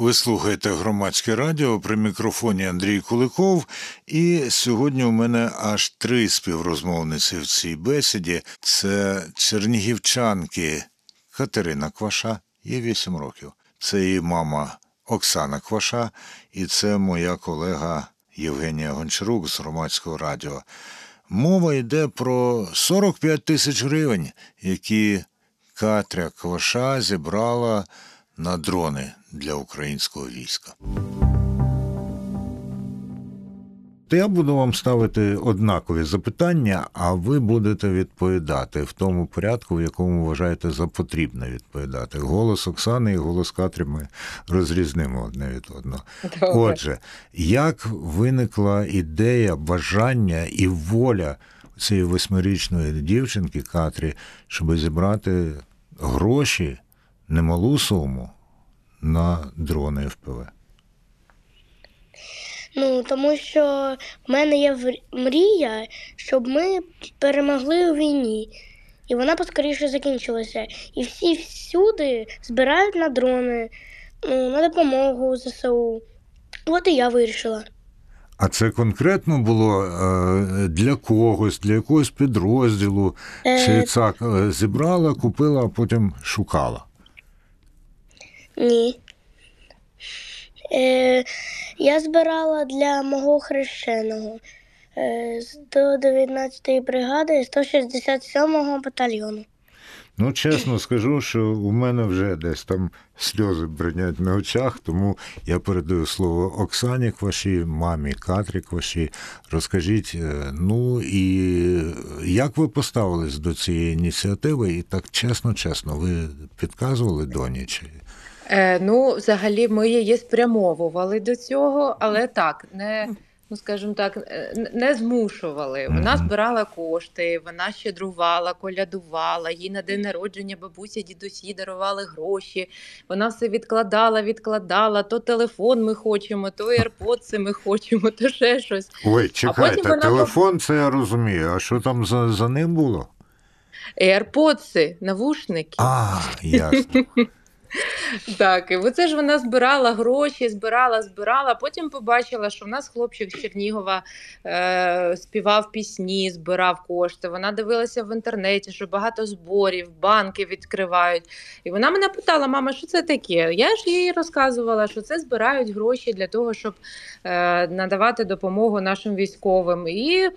Ви слухаєте громадське радіо при мікрофоні Андрій Куликов. І сьогодні у мене аж три співрозмовниці в цій бесіді. Це чернігівчанки Катерина Кваша, їй 8 років. Це її мама Оксана Кваша, і це моя колега Євгенія Гончарук з громадського радіо. Мова йде про 45 тисяч гривень, які Катря Кваша зібрала на дрони для українського війська. То я буду вам ставити однакові запитання, а ви будете відповідати в тому порядку, в якому вважаєте за потрібне відповідати. Голос Оксани і голос Катрі ми розрізнимо одне від одного. Добре. Отже, як виникла ідея, бажання і воля цієї восьмирічної дівчинки Катрі, щоб зібрати гроші, немалу суму на дрони ФПВ? Ну, тому що в мене є мрія, щоб ми перемогли у війні. І вона поскоріше закінчилася. І всі всюди збирають на дрони, ну, на допомогу ЗСУ. От і я вирішила. А це конкретно було е, для когось, для якогось підрозділу, Е, чи цак е, зібрала, купила, а потім шукала. Ні. Е, я збирала для мого хрещеного е, 119-ї бригади 167-го батальйону. Ну, чесно скажу, що у мене вже десь там сльози бринять на очах, тому я передаю слово Оксані Кваші, мамі Катрі Кваші. Розкажіть, е, ну і як ви поставились до цієї ініціативи? І так чесно, чесно, ви підказували доні? Чи... Е, ну, взагалі, ми її спрямовували до цього, але так, не, ну скажімо так, е, не змушували. Вона збирала кошти, вона щедрувала, колядувала, їй на день народження бабуся, дідусі дарували гроші. Вона все відкладала, відкладала. То телефон ми хочемо, то AirPods ми хочемо, то ще щось. Ой, чекайте, вона телефон, це я розумію. А що там за, за ним було? AirPods, навушники. А, ясно. Так, і оце ж вона збирала гроші, збирала, збирала. Потім побачила, що в нас хлопчик з Чернігова е, співав пісні, збирав кошти. Вона дивилася в інтернеті, що багато зборів, банки відкривають. І вона мене питала: мама, що це таке? Я ж їй розказувала, що це збирають гроші для того, щоб е, надавати допомогу нашим військовим. І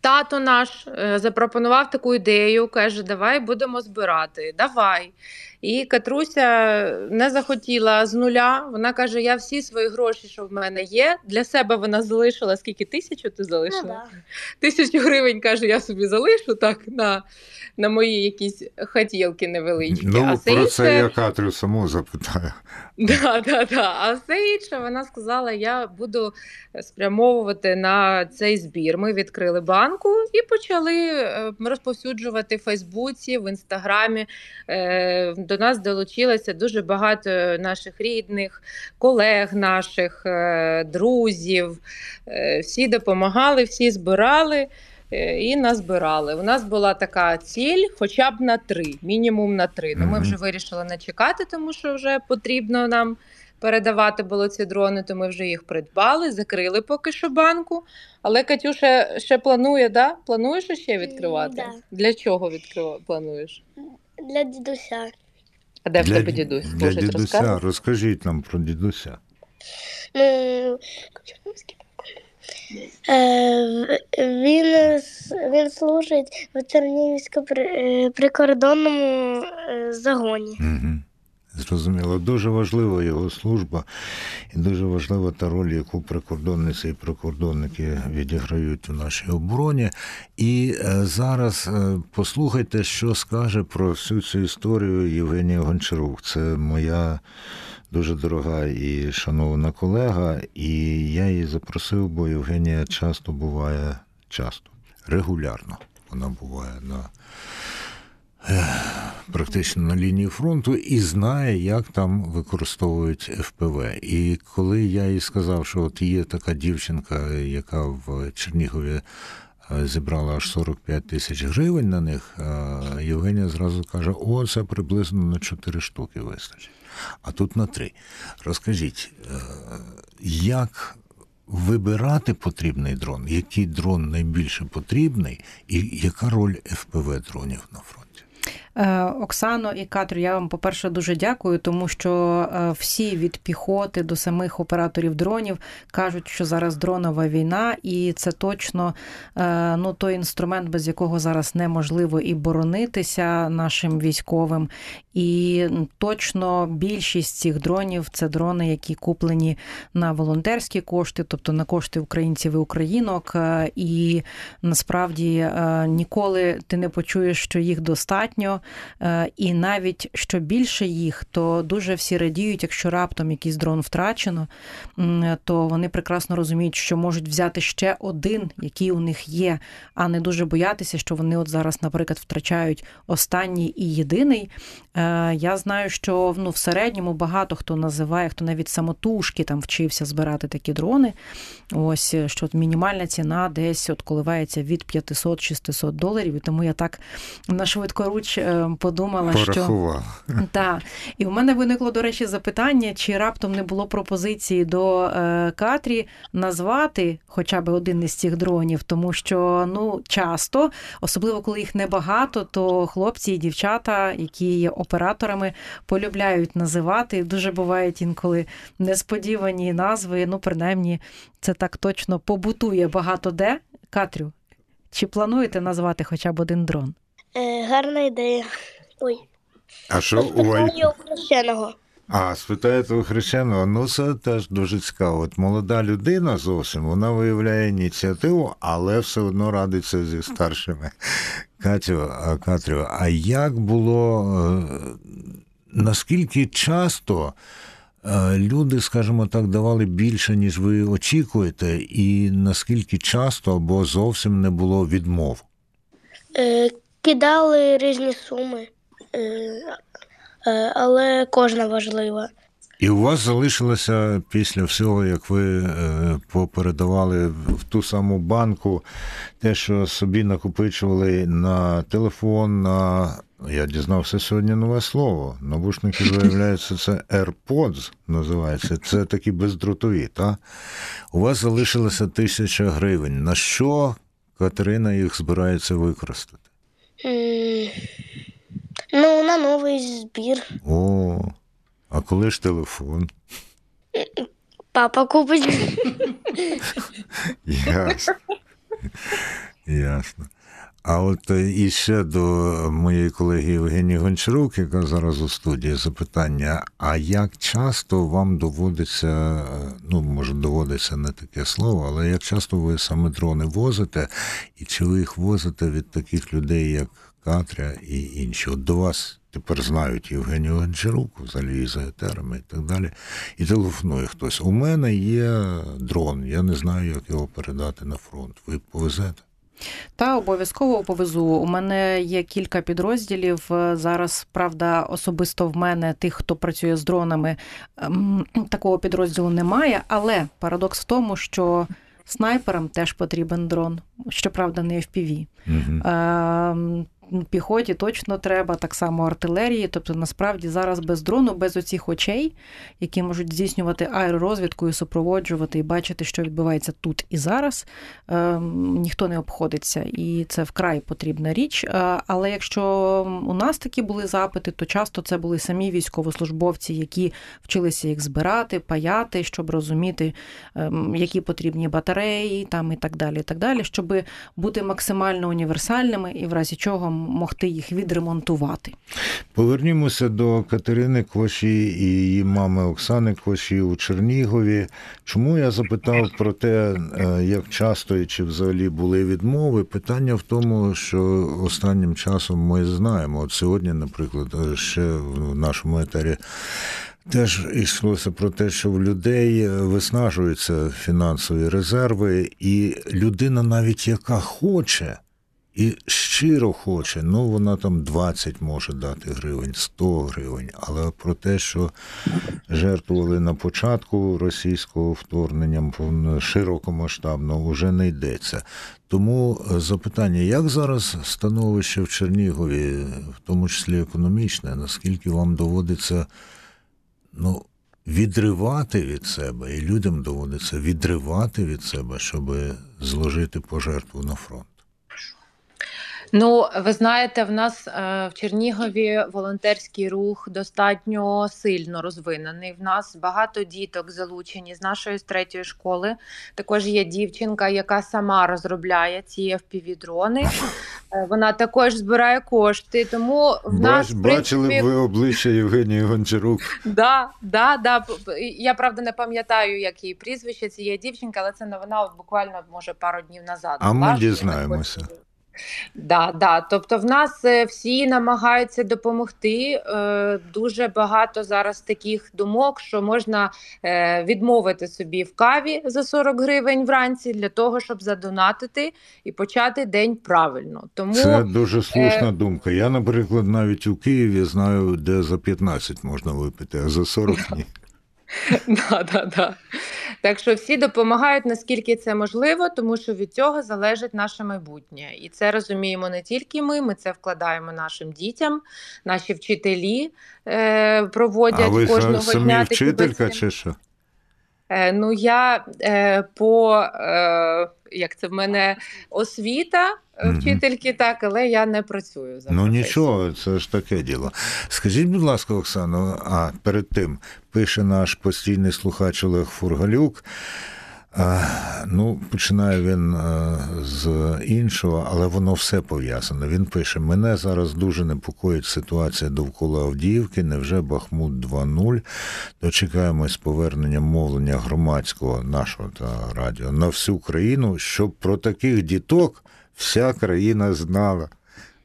Тато наш е, запропонував таку ідею, каже: Давай будемо збирати. Давай. І Катруся не захотіла з нуля. Вона каже: Я всі свої гроші, що в мене є, для себе вона залишила скільки тисячу ти залишила? Ну, да. Тисячу гривень каже, я собі залишу так на, на мої якісь хотілки невеличкі. Ну, а все про інше, я Катрю саму запитаю. Да, да, да. А все інше вона сказала: я буду спрямовувати на цей збір. Ми відкрили банку і почали е, розповсюджувати в Фейсбуці, в інстаграмі. Е, До нас долучилося дуже багато наших рідних, колег наших, е, друзів. Всі допомагали, всі збирали. І назбирали. У нас була така ціль, хоча б на три, мінімум на три. Ну, ми вже вирішили не чекати, тому що вже потрібно нам передавати було ці дрони, то ми вже їх придбали, закрили поки що банку. Але Катюша ще планує, да? Плануєш ще відкривати? да. Для чого відкрив... плануєш? Для дідуся. А де в тебе дідусь? Для Може, дідуся, розказувати? розкажіть нам про дідуся. Ну, е, він, він служить в Чернігівсько-прикордонному е, загоні. Угу. Зрозуміло, дуже важлива його служба і дуже важлива та роль, яку прикордонниці і прикордонники відіграють у нашій обороні. І е, зараз е, послухайте, що скаже про всю цю історію Євгенія Гончарук. Це моя дуже дорога і шановна колега, і я її запросив, бо Євгенія часто буває часто, регулярно. Вона буває на практично на лінії фронту і знає, як там використовують ФПВ. І коли я їй сказав, що от є така дівчинка, яка в Чернігові е, зібрала аж 45 тисяч гривень на них, Євгенія зразу каже: о, це приблизно на 4 штуки вистачить. А тут на 3. Розкажіть, е, як вибирати потрібний дрон, який дрон найбільше потрібний, і яка роль ФПВ дронів на фронті? Е, Оксано і Катрю, я вам, по-перше, дуже дякую, тому що е, всі від піхоти до самих операторів дронів кажуть, що зараз дронова війна, і це точно е, ну, той інструмент, без якого зараз неможливо і боронитися нашим військовим. І точно більшість цих дронів це дрони, які куплені на волонтерські кошти, тобто на кошти українців і українок. І насправді ніколи ти не почуєш, що їх достатньо. Е, І навіть що більше їх, то дуже всі радіють, якщо раптом якийсь дрон втрачено, то вони прекрасно розуміють, що можуть взяти ще один, який у них є, а не дуже боятися, що вони от зараз, наприклад, втрачають останній і єдиний. Е, Я знаю, що ну, в середньому багато хто називає, хто навіть самотужки там вчився збирати такі дрони. Ось е, що мінімальна ціна десь от коливається від 500-600 доларів. І тому я так на швидкоруч е, подумала, що Порахував. так. І у мене виникло, до речі, запитання, чи раптом не було пропозиції до е, Катрі назвати хоча б один із цих дронів, тому що ну часто, особливо коли їх небагато, то хлопці і дівчата, які є операторами, полюбляють називати. Дуже бувають інколи несподівані назви. Ну, принаймні, це так точно побутує багато де. Катрю, чи плануєте назвати хоча б один дрон? Е, гарна ідея. Ой, А що ой? Питання хрещеного. А, спитаєте у хрещеного, ну це теж дуже цікаво. От молода людина зовсім вона виявляє ініціативу, але все одно радиться зі старшими. Катю, Катрю, а як було е, наскільки часто е, люди, скажімо так, давали більше, ніж ви очікуєте, і наскільки часто або зовсім не було відмов? Е, кидали різні суми, е, е, але кожна важлива. І у вас залишилося після всього, як ви е, попередавали в ту саму банку, те, що собі накопичували на телефон, на я дізнався сьогодні нове слово. Навушники, виявляється, це AirPods називається. Це такі бездротові, та? У вас залишилося тисяча гривень. На що Катерина їх збирається використати? Ну, на новий збір. О, а коли ж телефон? Папа купить. Ясно. Ясно. А от е, і ще до моєї колеги Євгенії Гончарук, яка зараз у студії, запитання: а як часто вам доводиться, е, ну може доводиться не таке слово, але як часто ви саме дрони возите, і чи ви їх возите від таких людей, як Катря і інші? От до вас тепер знають Євгенію Гончарук, взагалі за етерами і так далі. І телефонує хтось. У мене є дрон, я не знаю, як його передати на фронт. Ви повезете? Та обов'язково повезу. У мене є кілька підрозділів. Е, Зараз, правда, особисто в мене тих, хто працює з дронами, ем, такого підрозділу немає. Але парадокс в тому, що снайперам теж потрібен дрон, щоправда, не FPV. Угу. Піхоті точно треба, так само артилерії. Тобто, насправді зараз без дрону, без оцих очей, які можуть здійснювати аеророзвідку і супроводжувати, і бачити, що відбувається тут і зараз, ем, ніхто не обходиться. І це вкрай потрібна річ. Е, Але якщо у нас такі були запити, то часто це були самі військовослужбовці, які вчилися їх збирати, паяти, щоб розуміти, ем, які потрібні батареї, там і так далі, і так далі, щоб бути максимально універсальними і в разі чого могти їх відремонтувати. Повернімося до Катерини Кваші і її мами Оксани Кваші у Чернігові. Чому я запитав про те, е, як часто і чи взагалі були відмови? Питання в тому, що останнім часом ми знаємо. От сьогодні, наприклад, ще в нашому етері. Теж йшлося про те, що в людей виснажуються фінансові резерви, і людина, навіть яка хоче і щиро хоче, ну вона там 20 може дати гривень, 100 гривень, але про те, що жертвували на початку російського вторгнення широкомасштабно, вже не йдеться. Тому е, запитання, як зараз становище в Чернігові, в тому числі економічне, наскільки вам доводиться ну, відривати від себе, і людям доводиться відривати від себе, щоб зложити пожертву на фронт? Ну, ви знаєте, в нас е, в Чернігові волонтерський рух достатньо сильно розвинений. В нас багато діток залучені з нашої з третьої школи. Також є дівчинка, яка сама розробляє ці FPV-дрони. Е, Вона також збирає кошти. Тому в нас в бачили принципі, б ви обличчя Євгенії Гончарук. Да, да, да. Я правда не пам'ятаю, як її прізвище цієї дівчинки, але це новина от буквально може пару днів назад. А ми дізнаємося. Да, да. Тобто, в нас е, всі намагаються допомогти. Е, Дуже багато зараз таких думок, що можна е, відмовити собі в каві за 40 гривень вранці для того, щоб задонатити і почати день правильно. Тому Це дуже слушна е, думка. Я, наприклад, навіть у Києві знаю, де за 15 можна випити, а за 40 ні. Да, да, да. Так що всі допомагають наскільки це можливо, тому що від цього залежить наше майбутнє. І це розуміємо не тільки ми, ми це вкладаємо нашим дітям, наші вчителі е, проводять А ви кожного самі дня вчителька чи що? Е, ну, я е, по е, як це в мене освіта е, вчительки, так, але я не працюю за Ну нічого, це ж таке діло. Скажіть, будь ласка, Оксано, а перед тим пише наш постійний слухач Олег Фургалюк. Ну, починає він з іншого, але воно все пов'язане. Він пише: мене зараз дуже непокоїть ситуація довкола Авдіївки. Невже Бахмут 2.0? Дочекаємось повернення мовлення громадського нашого та радіо на всю країну, щоб про таких діток вся країна знала.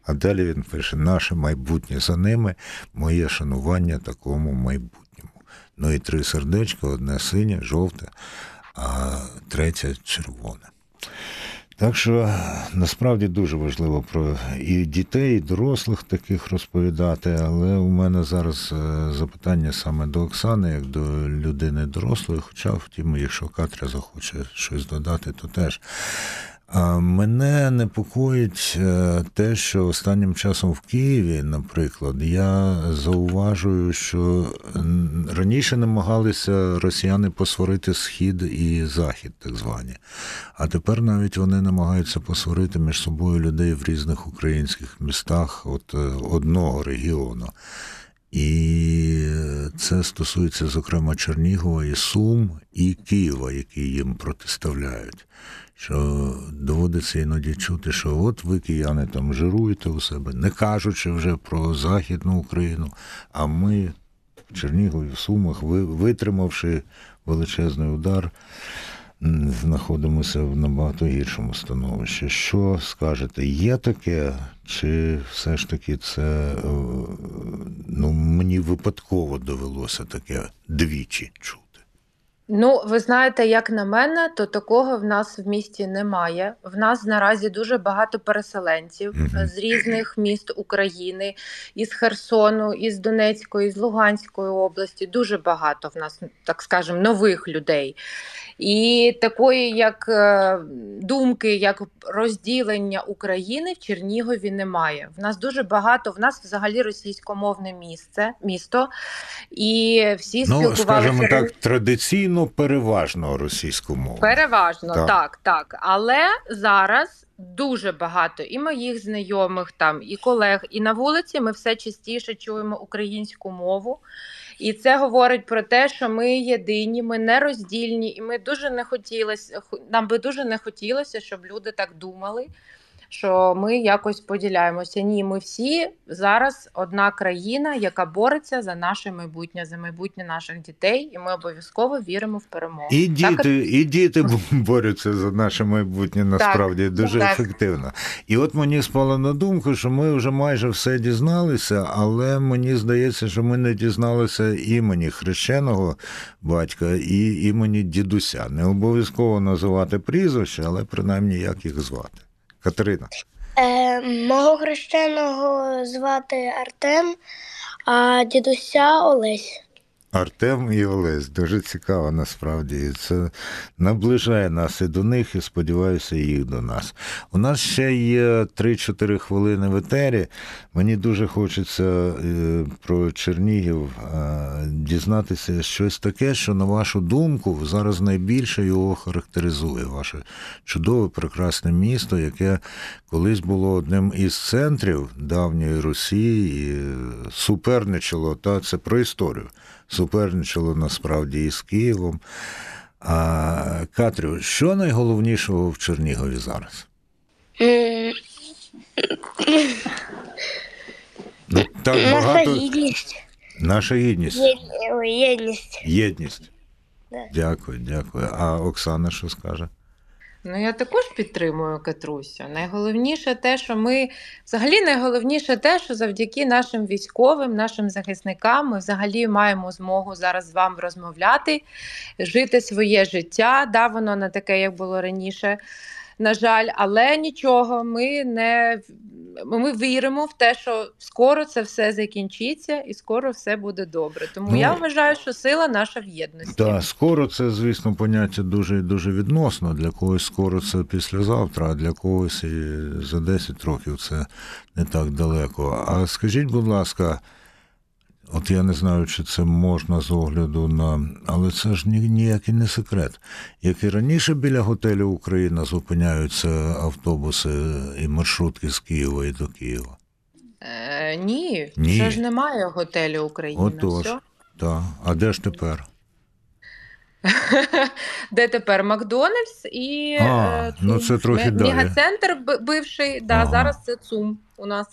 А далі він пише: наше майбутнє за ними, моє шанування такому майбутньому. Ну і три сердечка: одне синє, жовте, а третя червоне. Так що насправді дуже важливо про і дітей, і дорослих таких розповідати. Але у мене зараз е, запитання саме до Оксани, як до людини дорослої. Хоча, втім, якщо Катря захоче щось додати, то теж. Мене непокоїть е, те, що останнім часом в Києві, наприклад, я зауважую, що раніше намагалися росіяни посварити схід і захід, так звані. А тепер навіть вони намагаються посварити між собою людей в різних українських містах от е, одного регіону. І це стосується, зокрема, Чернігова і Сум і Києва, які їм протиставляють. Що доводиться іноді чути, що от ви, кияни, там жируєте у себе, не кажучи вже про Західну Україну, а ми в Чернігові, в Сумах, ви- витримавши величезний удар, знаходимося в набагато гіршому становищі. Що скажете, є таке, чи все ж таки це е, ну, мені випадково довелося таке двічі чути? Ну, ви знаєте, як на мене, то такого в нас в місті немає. В нас наразі дуже багато переселенців е, з різних міст України, із Херсону, із Донецької, з Луганської області. Дуже багато в нас, так скажемо, нових людей. І такої, як е, думки, як розділення України в Чернігові немає. В нас дуже багато, в нас взагалі російськомовне місце, місто, і всі Ну, спілкувалися скажімо так, традиційно переважно російську мову. Переважно, Так. так. так, Але зараз дуже багато і моїх знайомих там, і колег, і на вулиці ми все частіше чуємо українську мову. І це говорить про те, що ми єдині, ми не роздільні, і ми дуже не хотілося, нам би дуже не хотілося, щоб люди так думали, що ми якось поділяємося. Ні, ми всі зараз одна країна, яка бореться за наше майбутнє, за майбутнє наших дітей, і ми обов'язково віримо в перемогу. І Так, діти, і діти борються за наше майбутнє насправді дуже так. ефективно. І от мені спало на думку, що ми вже майже все дізналися, але мені здається, що ми не дізналися імені хрещеного батька і імені дідуся. Не обов'язково називати прізвище, але принаймні як їх звати. Катерина. Е, мого хрещеного звати Артем, а дідуся Олесь. Артем і Олесь дуже цікаво насправді. Це наближає нас і до них, і сподіваюся, і їх до нас. У нас ще є 3-4 хвилини в етері. Мені дуже хочеться е, про Чернігів е, дізнатися щось таке, що, на вашу думку, зараз найбільше його характеризує. Ваше чудове, прекрасне місто, яке колись було одним із центрів давньої Росії і суперничало, та це про історію. Суперничало насправді із Києвом. А Катрю, що найголовнішого в Чернігові зараз? Ну, так Наша багато. гідність. Наша гідність. Є- єдність. Єдність. Да. Дякую, дякую. А Оксана що скаже? Ну, я також підтримую Катрусю. Найголовніше те, що ми взагалі найголовніше те, що завдяки нашим військовим, нашим захисникам, ми взагалі маємо змогу зараз з вами розмовляти, жити своє життя. Да, воно не таке, як було раніше. На жаль, але нічого, ми не ми віримо в те, що скоро це все закінчиться і скоро все буде добре. Тому Ну, я вважаю, що сила наша в єдності. Так, скоро це, звісно, поняття дуже дуже відносно. Для когось скоро це післязавтра, а для когось і за 10 років це не так далеко. А скажіть, будь ласка, от я не знаю, чи це можна з огляду на. Але це ж ні- ніякий не секрет. Як і раніше біля готелю Україна зупиняються автобуси і маршрутки з Києва і до Києва. Е, ні, Ні. це ж немає готелю Україна. Отож. Так. А де ж тепер? Де тепер Макдональдс і А, е, ну це трохи далі. Мегацентр бивший, да, Ага. зараз це ЦУМ у нас.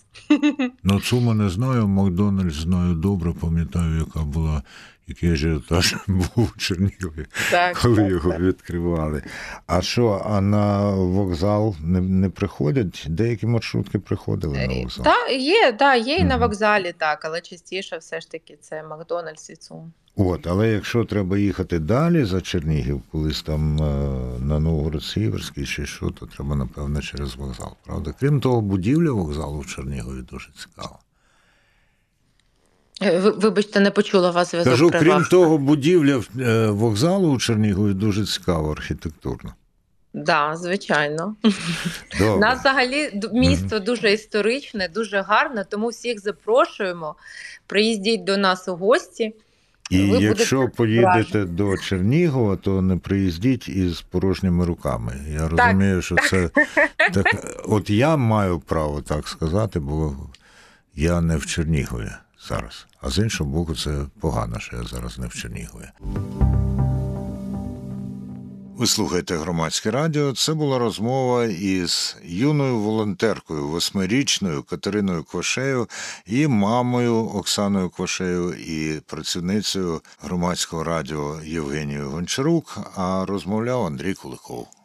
Ну, Цума не знаю, Макдональдс знаю добре, пам'ятаю, яка була, який ажіотаж був у Чернігові, Так, коли так, його так. відкривали. А що, а на вокзал не, не приходять? Деякі маршрутки приходили на вокзал. Та, є, да, є і на вокзалі, так, але частіше все ж таки це Макдональдс і ЦУМ. От, але якщо треба їхати далі за Чернігів, колись там е, на Новгород-Сіверський чи що, то треба, напевно, через вокзал. Правда? Крім того, будівля вокзалу в Чернігові дуже цікава. Е, ви- Вибачте, не почула вас зв'язок. Кажу, крім того, будівля е, вокзалу у Чернігові дуже цікава архітектурно. Да, звичайно. Добре. Нас взагалі місто дуже історичне, дуже гарне, тому всіх запрошуємо. Приїздіть до нас у гості. І ви якщо поїдете до Чернігова, то не приїздіть із порожніми руками. Я розумію, що це так. От я маю право так сказати, бо я не в Чернігові зараз. А з іншого боку, це погано, що я зараз не в Чернігові. Ви слухаєте громадське радіо. Це була розмова із юною волонтеркою, восьмирічною Катериною Квашею і мамою Оксаною Квашею і працівницею громадського радіо Євгенією Гончарук. А розмовляв Андрій Куликов.